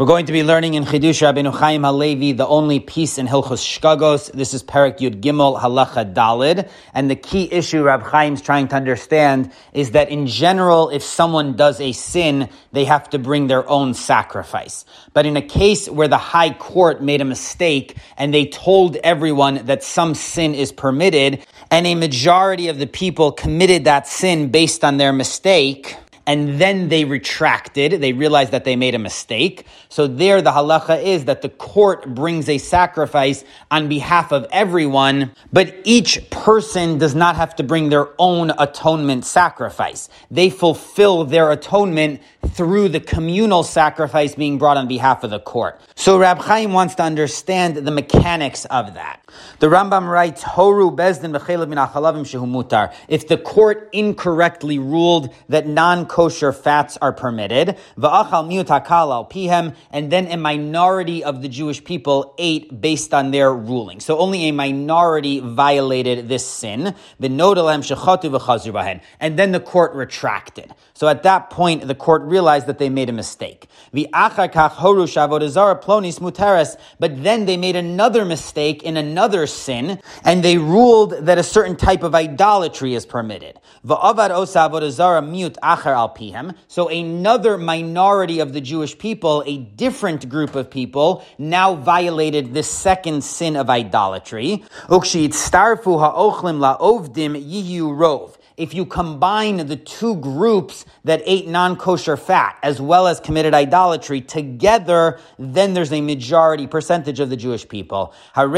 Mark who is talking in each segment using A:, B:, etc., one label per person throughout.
A: We're going to be learning in Chidush Rabbeinu Chaim Halevi the only piece in Hilchos Shegagos. This is Perak Yud Gimel Halacha Dalid. And the key issue Rab Chaim's trying to understand is that in general, if someone does a sin, they have to bring their own sacrifice. But in a case where the high court made a mistake and they told everyone that some sin is permitted, and a majority of the people committed that sin based on their mistake, and then they retracted. They realized that they made a mistake. So there the halacha is that the court brings a sacrifice on behalf of everyone, but each person does not have to bring their own atonement sacrifice. They fulfill their atonement through the communal sacrifice being brought on behalf of the court. So Rab Chaim wants to understand the mechanics of that. The Rambam writes, Horu bezdin shehu mutar. If the court incorrectly ruled that non kosher fats are permitted. pihem, and then a minority of the Jewish people ate based on their ruling. So only a minority violated this sin. And then the court retracted. So at that point, the court realized that they made a mistake. But then they made another mistake in another sin, and they ruled that a certain type of idolatry is permitted. So another minority of the Jewish people, a different group of people, now violated this second sin of idolatry if you combine the two groups that ate non-kosher fat as well as committed idolatry together, then there's a majority percentage of the Jewish people. So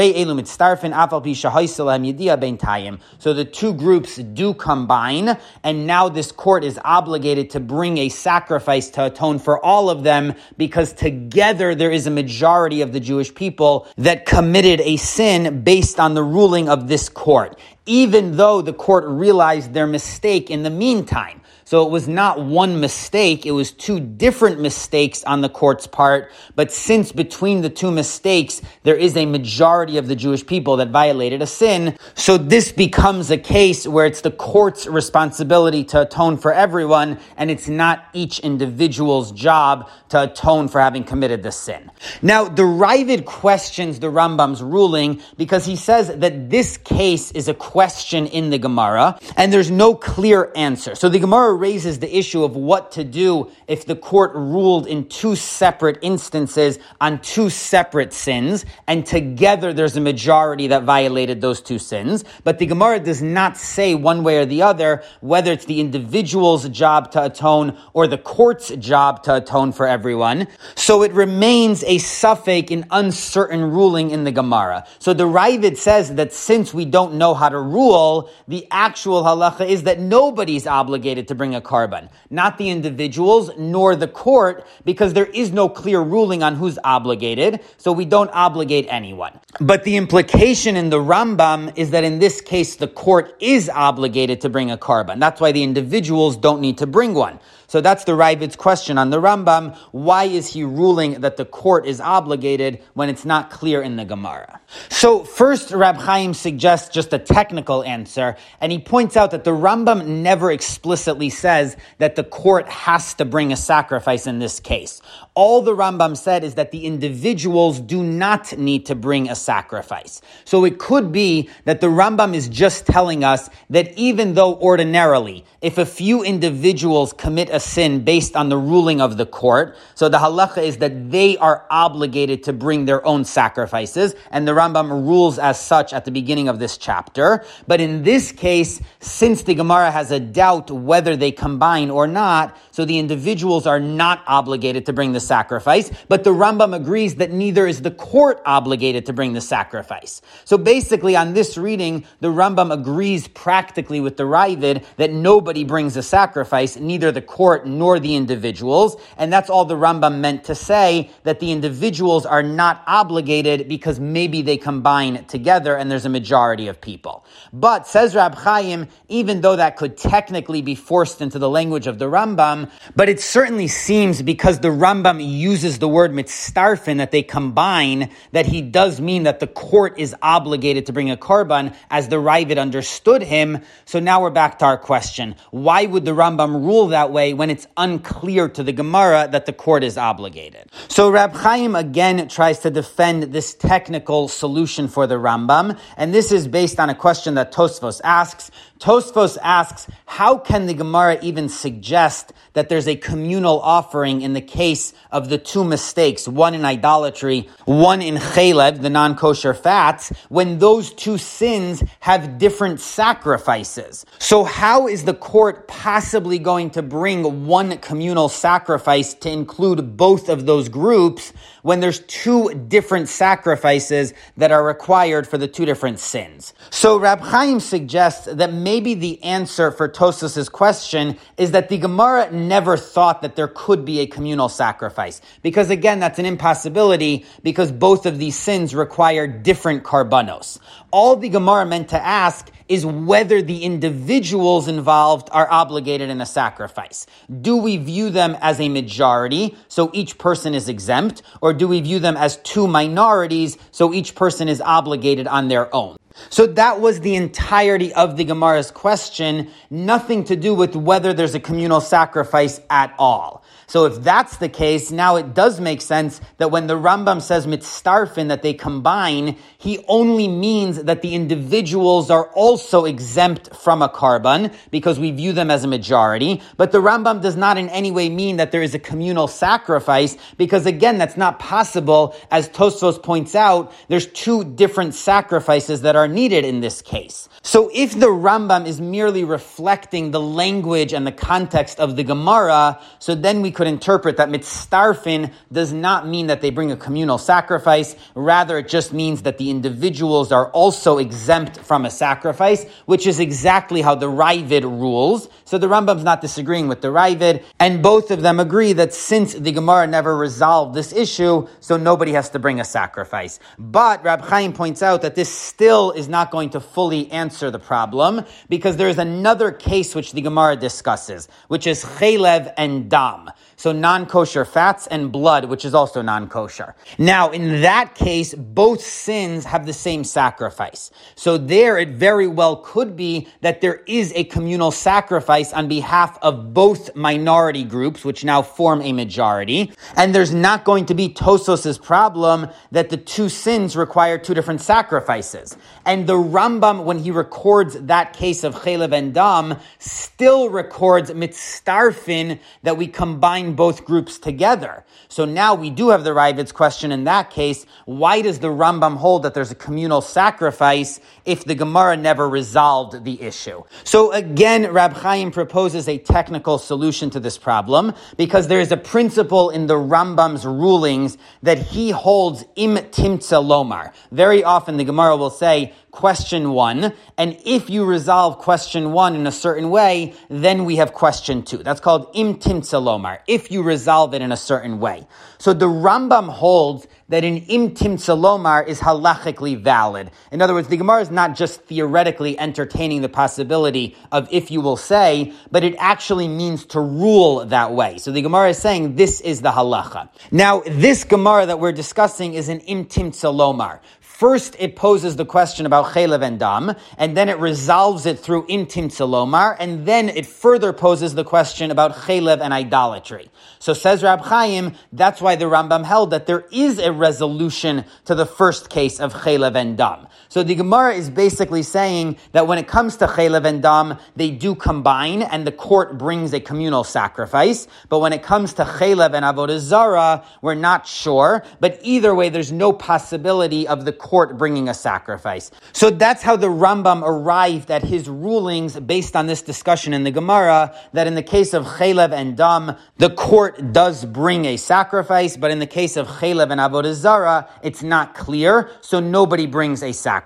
A: the two groups do combine, and now this court is obligated to bring a sacrifice to atone for all of them because together there is a majority of the Jewish people that committed a sin based on the ruling of this court even though the court realized their mistake in the meantime. So it was not one mistake, it was two different mistakes on the court's part. But since between the two mistakes, there is a majority of the Jewish people that violated a sin, so this becomes a case where it's the court's responsibility to atone for everyone, and it's not each individual's job to atone for having committed the sin. Now, the Raavad questions the Rambam's ruling because he says that this case is a question in the Gemara, and there's no clear answer. So the Gemara raises the issue of what to do if the court ruled in two separate instances on two separate sins, and together there's a majority that violated those two sins. But the Gemara does not say one way or the other whether it's the individual's job to atone or the court's job to atone for everyone. So it remains a safek, an uncertain ruling in the Gemara. So the Raavad says that since we don't know how to rule, the actual halacha is that nobody's obligated to bring bring a korban, Not the individuals, nor the court, because there is no clear ruling on who's obligated, so we don't obligate anyone. But the implication in the Rambam is that in this case, the court is obligated to bring a korban. That's why the individuals don't need to bring one. So that's the Raavad's question on the Rambam. Why is he ruling that the court is obligated when it's not clear in the Gemara? So first, Rab Chaim suggests just a technical answer, and he points out that the Rambam never explicitly says that the court has to bring a sacrifice in this case. All the Rambam said is that the individuals do not need to bring a sacrifice. So it could be that the Rambam is just telling us that even though ordinarily, if a few individuals commit a sin based on the ruling of the court, so the halacha is that they are obligated to bring their own sacrifices, and the Rambam rules as such at the beginning of this chapter. But in this case, since the Gemara has a doubt whether they combine or not, so the individuals are not obligated to bring the sacrifice, but the Rambam agrees that neither is the court obligated to bring the sacrifice. So basically, on this reading, the Rambam agrees practically with the Raavad that nobody brings a sacrifice, neither the court nor the individuals, and that's all the Rambam meant to say, that the individuals are not obligated because maybe they combine together and there's a majority of people. But, says Rab Chaim, even though that could technically be forced into the language of the Rambam, but it certainly seems because the Rambam uses the word mitzarfin, that they combine, that he does mean that the court is obligated to bring a korban as the Raavad understood him. So now we're back to our question. Why would the Rambam rule that way when it's unclear to the Gemara that the court is obligated. So Rab Chaim again tries to defend this technical solution for the Rambam, and this is based on a question that Tosfos asks. Tosfos asks, how can the Gemara even suggest that there's a communal offering in the case of the two mistakes, one in idolatry, one in chalev, the non-kosher fats, when those two sins have different sacrifices? So how is the court possibly going to bring one communal sacrifice to include both of those groups when there's two different sacrifices that are required for the two different sins? So Rab Chaim suggests that maybe the answer for Tosfos's question is that the Gemara never thought that there could be a communal sacrifice. Because again, that's an impossibility because both of these sins require different karbanos. All the Gemara meant to ask is whether the individuals involved are obligated in a sacrifice. Do we view them as a majority, so each person is exempt, or do we view them as two minorities, so each person is obligated on their own? So that was the entirety of the Gemara's question, nothing to do with whether there's a communal sacrifice at all. So if that's the case, now it does make sense that when the Rambam says mitzarfin, that they combine, he only means that the individuals are also exempt from a korban because we view them as a majority. But the Rambam does not in any way mean that there is a communal sacrifice because again, that's not possible. As Tosfos points out, there's two different sacrifices that are needed in this case. So if the Rambam is merely reflecting the language and the context of the Gemara, so then we could interpret that mitzarfin does not mean that they bring a communal sacrifice. Rather, it just means that the individuals are also exempt from a sacrifice, which is exactly how the Raavad rules. So the Rambam's not disagreeing with the Raavad, and both of them agree that since the Gemara never resolved this issue, so nobody has to bring a sacrifice. But Rab Chaim points out that this still is not going to fully answer answer the problem because there is another case which the Gemara discusses, which is chaylev and dam. So non-kosher fats and blood, which is also non-kosher. Now, in that case, both sins have the same sacrifice. So there it very well could be that there is a communal sacrifice on behalf of both minority groups, which now form a majority. And there's not going to be Tosfos's problem that the two sins require two different sacrifices. And the Rambam, when he records that case of Chelev and Dam, still records mitzarfin that we combine both groups together. So now we do have the Raavad's question in that case. Why does the Rambam hold that there's a communal sacrifice if the Gemara never resolved the issue? So again, Rab Chaim proposes a technical solution to this problem because there is a principle in the Rambam's rulings that he holds im timtza lomar. Very often the Gemara will say, question one, and if you resolve question one in a certain way, then we have question two. That's called im timtzalomar, if you resolve it in a certain way. So the Rambam holds that an imtim timtzalomar is halachically valid. In other words, the Gemara is not just theoretically entertaining the possibility of if you will say, but it actually means to rule that way. So the Gemara is saying this is the halacha. Now, this Gemara that we're discussing is an imtim timtzalomar. First, it poses the question about chaylev and dam, and then it resolves it through im timtza lomar, and then it further poses the question about chaylev and idolatry. So says Rab Chaim, that's why the Rambam held that there is a resolution to the first case of chaylev and dam. So the Gemara is basically saying that when it comes to chaylev and dam, they do combine, and the court brings a communal sacrifice. But when it comes to chaylev and avodah zara, we're not sure. But either way, there's no possibility of the court bringing a sacrifice. So that's how the Rambam arrived at his rulings based on this discussion in the Gemara, that in the case of Chalev and Dam, the court does bring a sacrifice, but in the case of Chalev and Avodah Zara, it's not clear, so nobody brings a sacrifice.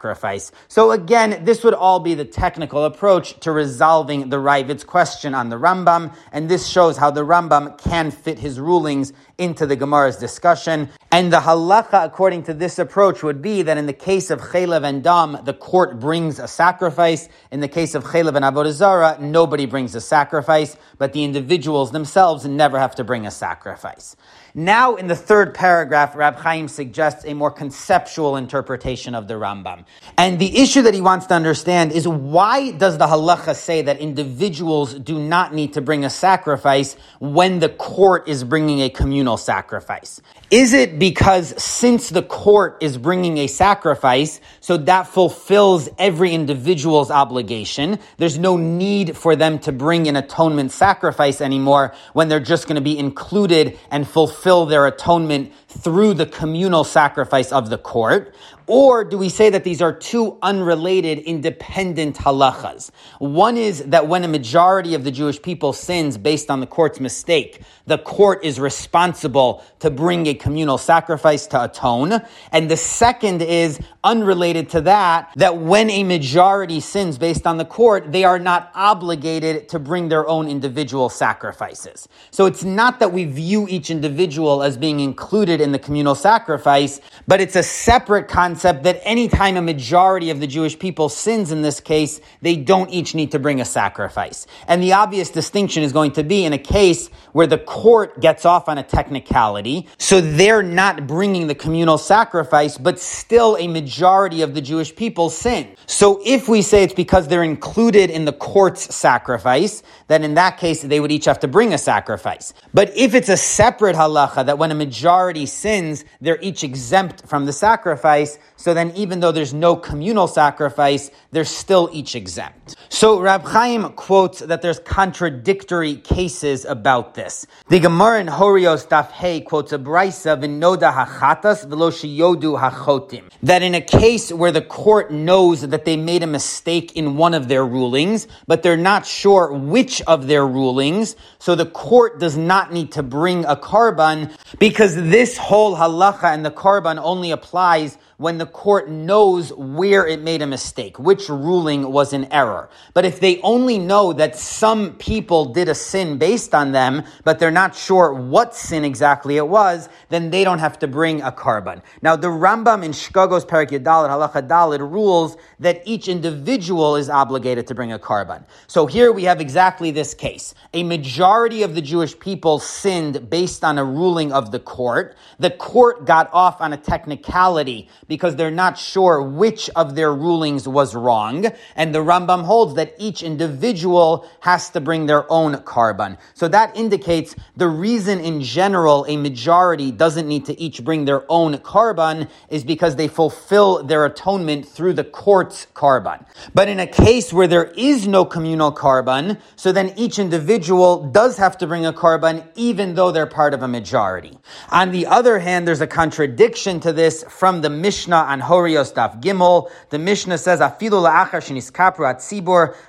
A: So again, this would all be the technical approach to resolving the Raavad's question on the Rambam, and this shows how the Rambam can fit his rulings into the Gemara's discussion. And the halacha, according to this approach, would be that in the case of chaylev and dam, the court brings a sacrifice. In the case of chaylev and avodah nobody brings a sacrifice, but the individuals themselves never have to bring a sacrifice. Now, in the third paragraph, Rab Chaim suggests a more conceptual interpretation of the Rambam. And the issue that he wants to understand is why does the halacha say that individuals do not need to bring a sacrifice when the court is bringing a communal sacrifice? Is it because since the court is bringing a sacrifice, so that fulfills every individual's obligation, there's no need for them to bring an atonement sacrifice anymore when they're just going to be included and fulfill their atonement through the communal sacrifice of the court? Or do we say that these are two unrelated, independent halachas? One is that when a majority of the Jewish people sins based on the court's mistake, the court is responsible to bring a communal sacrifice to atone. And the second is unrelated to that, that when a majority sins based on the court, they are not obligated to bring their own individual sacrifices. So it's not that we view each individual as being included in the communal sacrifice, but it's a separate concept that anytime a majority of the Jewish people sins in this case, they don't each need to bring a sacrifice. And the obvious distinction is going to be in a case where the court gets off on a technicality, so they're not bringing the communal sacrifice, but still a majority of the Jewish people sin. So if we say it's because they're included in the court's sacrifice, then in that case they would each have to bring a sacrifice. But if it's a separate halacha that when a majority sins, they're each exempt from the sacrifice, so then even though there's no communal sacrifice, they're still each exempt. So Rab Chaim quotes that there's contradictory cases about this. The Gemara in Horios Daf Hey quotes a brisa v'noda hachatas v'lo yodu hachotim. That in a case where the court knows that they made a mistake in one of their rulings, but they're not sure which of their rulings, so the court does not need to bring a karban because this whole halacha and the karban only applies when the court knows where it made a mistake, which ruling was in error. But if they only know that some people did a sin based on them, but they're not sure what sin exactly it was, then they don't have to bring a karban. Now, the Rambam in Shegagos Perak Yadalit Halacha Dalit rules that each individual is obligated to bring a karban. So here we have exactly this case. A majority of the Jewish people sinned based on a ruling of the court. The court got off on a technicality because they're not sure which of their rulings was wrong. And the Rambam holds that each individual has to bring their own karban. So that indicates the reason in general a majority doesn't need to each bring their own karban is because they fulfill their atonement through the court's karban. But in a case where there is no communal karban, so then each individual does have to bring a karban even though they're part of a majority. On the other hand, there's a contradiction to this from the Mishnah Mishnah on Horios Daf Gimel. The Mishnah says, "Afilu la'achar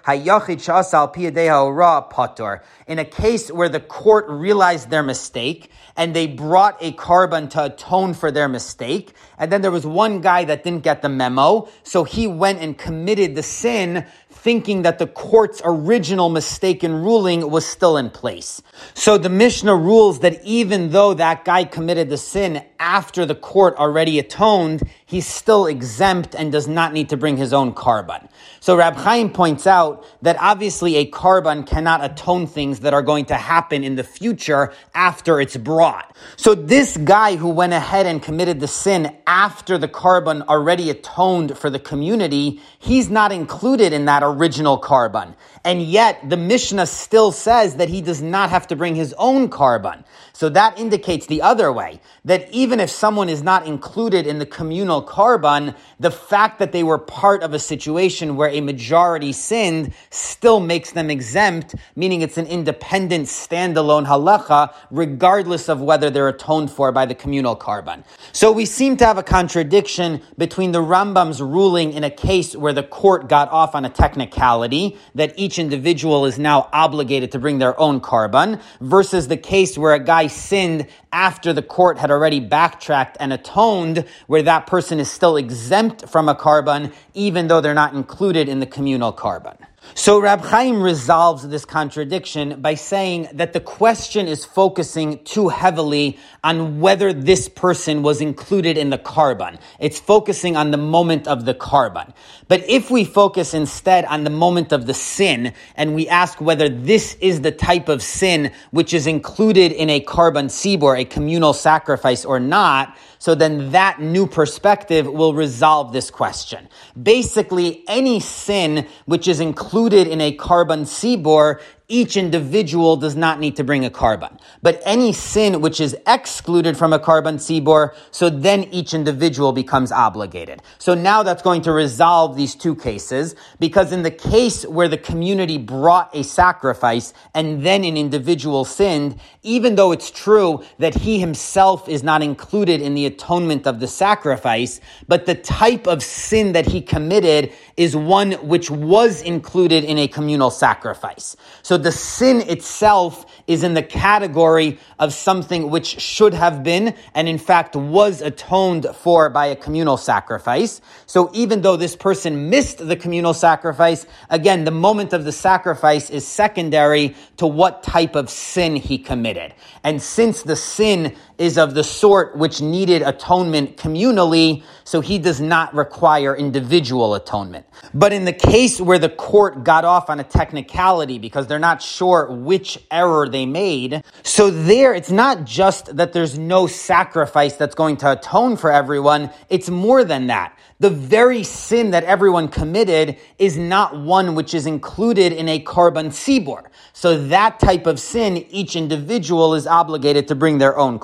A: hayachid piyadeha ora patur." In a case where the court realized their mistake and they brought a korban to atone for their mistake, and then there was one guy that didn't get the memo, so he went and committed the sin thinking that the court's original mistaken ruling was still in place. So the Mishnah rules that even though that guy committed the sin after the court already atoned, he's still exempt and does not need to bring his own karban. So Rab Chaim points out that obviously a karban cannot atone things that are going to happen in the future after it's brought. So this guy who went ahead and committed the sin after the karban already atoned for the community, he's not included in that original karban. And yet the Mishnah still says that he does not have to bring his own karban. So that indicates the other way, that even if someone is not included in the communal karban, the fact that they were part of a situation where a majority sinned still makes them exempt, meaning it's an independent standalone halacha, regardless of whether they're atoned for by the communal karban. So we seem to have a contradiction between the Rambam's ruling in a case where the court got off on a technicality, that each individual is now obligated to bring their own karban, versus the case where a guy sinned after the court had already backtracked and atoned, where that person is still exempt from a karban, even though they're not included in the communal karban. So Rab Chaim resolves this contradiction by saying that the question is focusing too heavily on whether this person was included in the korban. It's focusing on the moment of the korban. But if we focus instead on the moment of the sin and we ask whether this is the type of sin which is included in a korban tzibur, a communal sacrifice or not, so then that new perspective will resolve this question. Basically, any sin which is included in a korban tzibur each individual does not need to bring a korban. But any sin which is excluded from a korban tzibur, so then each individual becomes obligated. So now that's going to resolve these two cases, because in the case where the community brought a sacrifice and then an individual sinned, even though it's true that he himself is not included in the atonement of the sacrifice, but the type of sin that he committed is one which was included in a communal sacrifice. So the sin itself is in the category of something which should have been and in fact was atoned for by a communal sacrifice. So even though this person missed the communal sacrifice, again, the moment of the sacrifice is secondary to what type of sin he committed. And since the sin is of the sort which needed atonement communally, so he does not require individual atonement. But in the case where the court got off on a technicality because they're not sure which error they made, so there it's not just that there's no sacrifice that's going to atone for everyone, it's more than that the very sin that everyone committed is not one which is included in a korban tzibur. So that type of sin, each individual is obligated to bring their own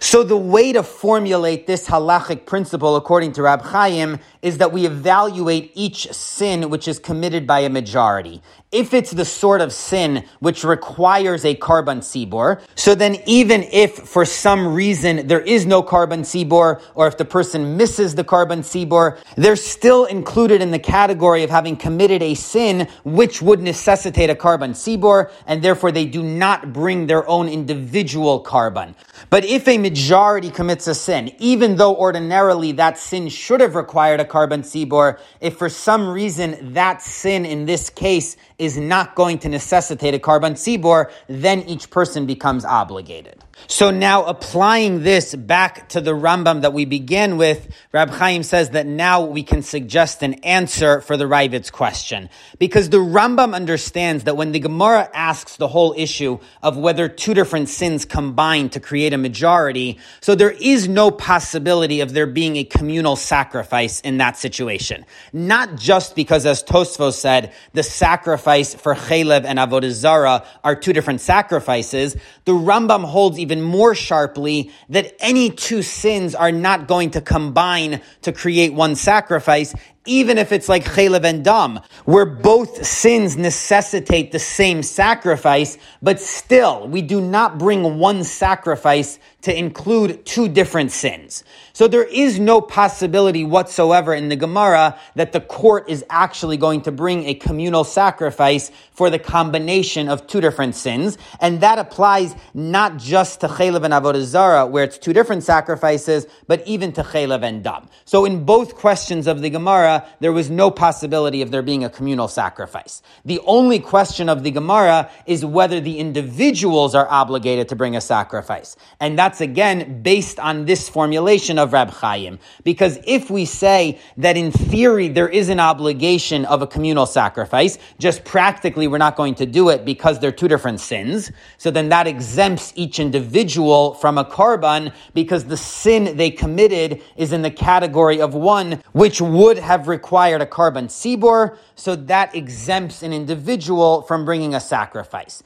A: So the way to formulate this halachic principle, according to Rab Chaim, is that we evaluate each sin which is committed by a majority. If it's the sort of sin which requires a korban tzibur, so then even if for some reason there is no korban tzibur, or if the person misses the korban tzibur, they're still included in the category of having committed a sin which would necessitate a korban tzibur, and therefore they do not bring their own individual korban. But if a majority commits a sin, even though ordinarily that sin should have required a korban tzibur, if for some reason that sin in this case is not going to necessitate a korban tzibur, then each person becomes obligated. So now applying this back to the Rambam that we began with, Rab Chaim says that now we can suggest an answer for the Raavad's question. Because the Rambam understands that when the Gemara asks the whole issue of whether two different sins combine to create a majority, so there is no possibility of there being a communal sacrifice in that situation. Not just because, as Tosfos said, the sacrifice for Chalev and Avodah Zarah are two different sacrifices, the Rambam holds even more sharply that any two sins are not going to combine to create one sacrifice even if it's like chaylev and dam, where both sins necessitate the same sacrifice, but still we do not bring one sacrifice to include two different sins. So there is no possibility whatsoever in the Gemara that the court is actually going to bring a communal sacrifice for the combination of two different sins, and that applies not just to chaylev and avodah zara, where it's two different sacrifices, but even to chaylev and dam. So in both questions of the Gemara, there was no possibility of there being a communal sacrifice. The only question of the Gemara is whether the individuals are obligated to bring a sacrifice. And that's again based on this formulation of Rab Chaim. Because if we say that in theory there is an obligation of a communal sacrifice, just practically we're not going to do it because they're two different sins, so then that exempts each individual from a korban because the sin they committed is in the category of one which would have required a korban tzibur, so that exempts an individual from bringing a sacrifice.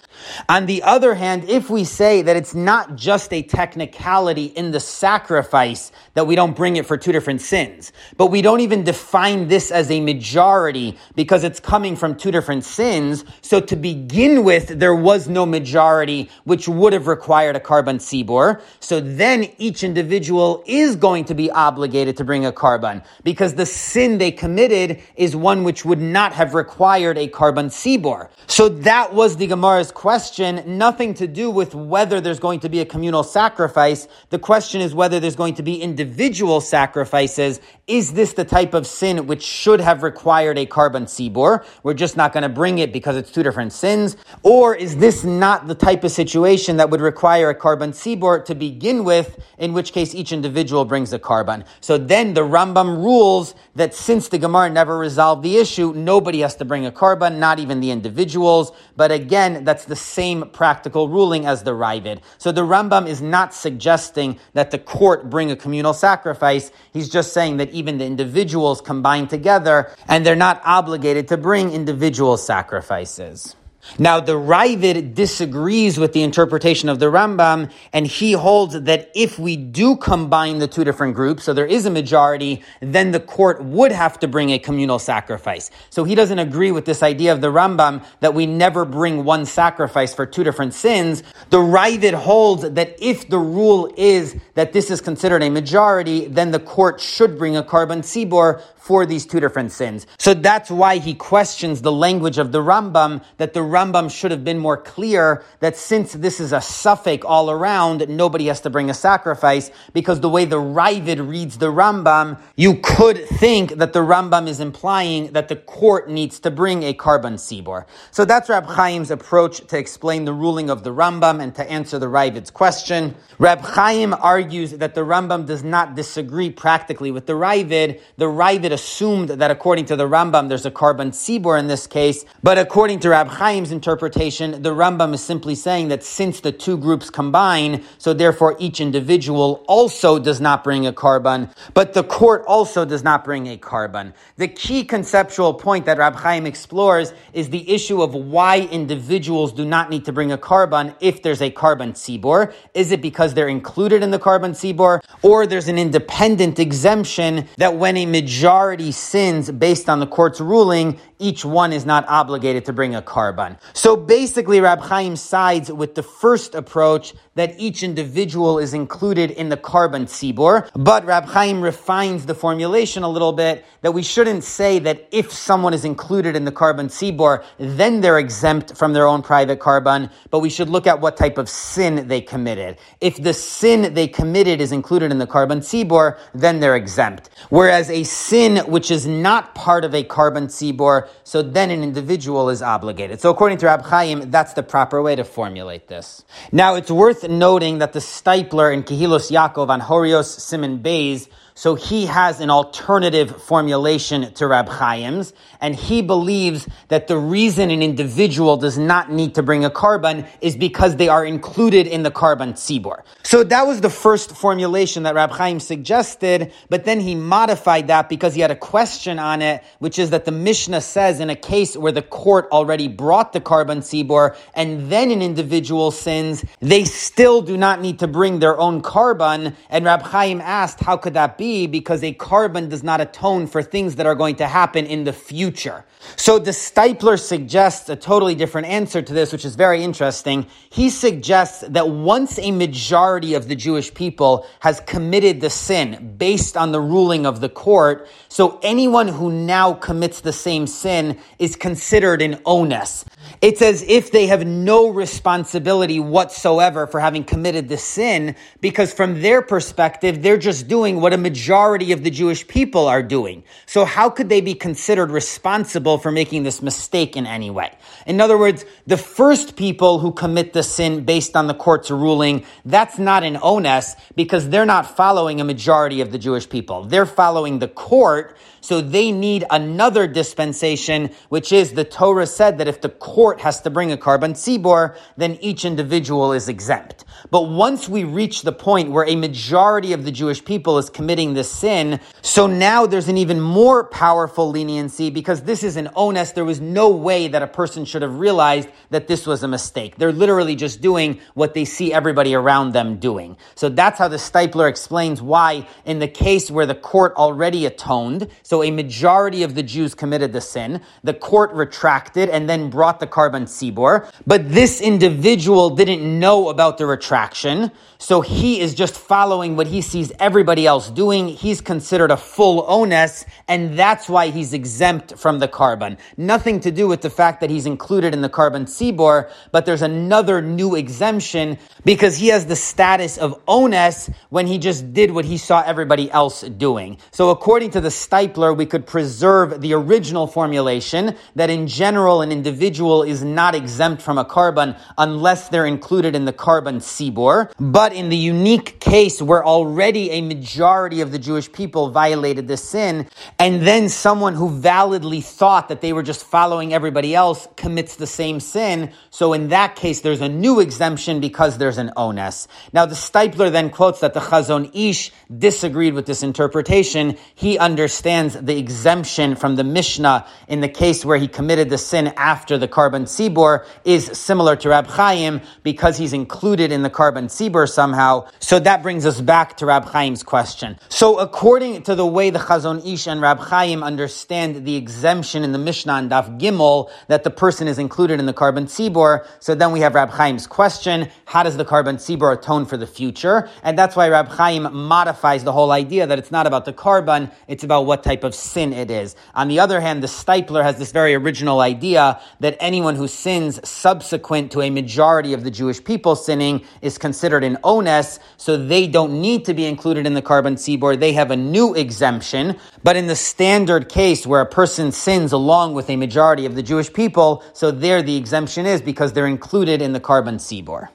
A: On the other hand, if we say that it's not just a technicality in the sacrifice that we don't bring it for two different sins, but we don't even define this as a majority because it's coming from two different sins, so to begin with, there was no majority which would have required a korban tzibur, so then each individual is going to be obligated to bring a korban because the sin they committed is one which would not have required a korban tzibor. So that was the Gemara's question, nothing to do with whether there's going to be a communal sacrifice. The question is whether there's going to be individual sacrifices. Is this the type of sin which should have required a korban tzibor? We're just not going to bring it because it's two different sins. Or is this not the type of situation that would require a korban tzibor to begin with, in which case each individual brings a korban? So then the Rambam rules that since the Gemara never resolved the issue, nobody has to bring a korban, not even the individuals. But again, that's the same practical ruling as the Raavad. So the Rambam is not suggesting that the court bring a communal sacrifice. He's just saying that even the individuals combine together and they're not obligated to bring individual sacrifices. Now, the Raavad disagrees with the interpretation of the Rambam, and he holds that if we do combine the two different groups, so there is a majority, then the court would have to bring a communal sacrifice. So he doesn't agree with this idea of the Rambam that we never bring one sacrifice for two different sins. The Raavad holds that if the rule is that this is considered a majority, then the court should bring a korban tzibor for these two different sins. So that's why he questions the language of the Rambam, that the Rambam should have been more clear that since this is a safek all around, nobody has to bring a sacrifice, because the way the Raavad reads the Rambam, you could think that the Rambam is implying that the court needs to bring a korban tzibor. So that's Rab Chaim's approach to explain the ruling of the Rambam and to answer the Raavad's question. Rab Chaim argues that the Rambam does not disagree practically with the Raavad. The Raavad assumed that according to the Rambam, there's a korban tzibor in this case. But according to Rab Chaim's interpretation, the Rambam is simply saying that since the two groups combine, so therefore each individual also does not bring a korban, but the court also does not bring a korban. The key conceptual point that Rab Chaim explores is the issue of why individuals do not need to bring a korban if there's a korban tzibor. Is it because they're included in the korban tzibor, or there's an independent exemption that when a majority sins based on the court's ruling, each one is not obligated to bring a korban. So basically, Rab Chaim sides with the first approach that each individual is included in the korban tzibor, but Rab Chaim refines the formulation a little bit that we shouldn't say that if someone is included in the korban tzibor, then they're exempt from their own private korban, but we should look at what type of sin they committed. If the sin they committed is included in the korban tzibor, then they're exempt. Whereas a sin which is not part of a korban tzibor, so then an individual is obligated. So according to Rab Chaim, that's the proper way to formulate this. Now it's worth noting that the Steipler in Kehilos Yaakov on Horios Siman Beis so he has an alternative formulation to Rab Chaim's, and he believes that the reason an individual does not need to bring a korban is because they are included in the korban tzibor. So that was the first formulation that Rab Chaim suggested, but then he modified that because he had a question on it, which is that the Mishnah says in a case where the court already brought the korban tzibor and then an individual sins, they still do not need to bring their own korban. And Rab Chaim asked, how could that be? because a korban does not atone for things that are going to happen in the future. So the Steipler suggests a totally different answer to this, which is very interesting. He suggests that once a majority of the Jewish people has committed the sin based on the ruling of the court, so anyone who now commits the same sin is considered an onus. It's as if they have no responsibility whatsoever for having committed the sin, because from their perspective, they're just doing what a majority of the Jewish people are doing. So how could they be considered responsible for making this mistake in any way? In other words, the first people who commit the sin based on the court's ruling, that's not an onus because they're not following a majority of the Jewish people. They're following the court, so they need another dispensation, which is the Torah said that if the court court has to bring a korban tzibor, then each individual is exempt. But once we reach the point where a majority of the Jewish people is committing this sin, so now there's an even more powerful leniency because this is an onus. There was no way that a person should have realized that this was a mistake. They're literally just doing what they see everybody around them doing. So that's how the Steipler explains why in the case where the court already atoned, so a majority of the Jews committed the sin, the court retracted and then brought the korban tzibor, but this individual didn't know about the subtraction. So he is just following what he sees everybody else doing. He's considered a full ones, and that's why he's exempt from the korban. Nothing to do with the fact that he's included in the korban tzibor, but there's another new exemption because he has the status of ones when he just did what he saw everybody else doing. So according to the Steipler, we could preserve the original formulation that in general an individual is not exempt from a korban unless they're included in the korban tzibor. But in the unique case where already a majority of the Jewish people violated the sin, and then someone who validly thought that they were just following everybody else commits the same sin, so in that case there's a new exemption because there's an ones. Now the Steipler then quotes that the Chazon Ish disagreed with this interpretation. He understands the exemption from the Mishnah in the case where he committed the sin after the korban tzibor is similar to Rab Chaim because he's included in the korban tzibor somehow. So that brings us back to Rab Chaim's question. So according to the way the Chazon Ish and Rab Chaim understand the exemption in the Mishnah and Daf Gimel that the person is included in the korban tzibor, so then we have Rab Chaim's question, how does the korban tzibor atone for the future? And that's why Rab Chaim modifies the whole idea that it's not about the korban; it's about what type of sin it is. On the other hand, the Steipler has this very original idea that anyone who sins subsequent to a majority of the Jewish people sinning is considered an ones, so they don't need to be included in the korban tzibor. They have a new exemption. But in the standard case where a person sins along with a majority of the Jewish people, so there the exemption is because they're included in the korban tzibor.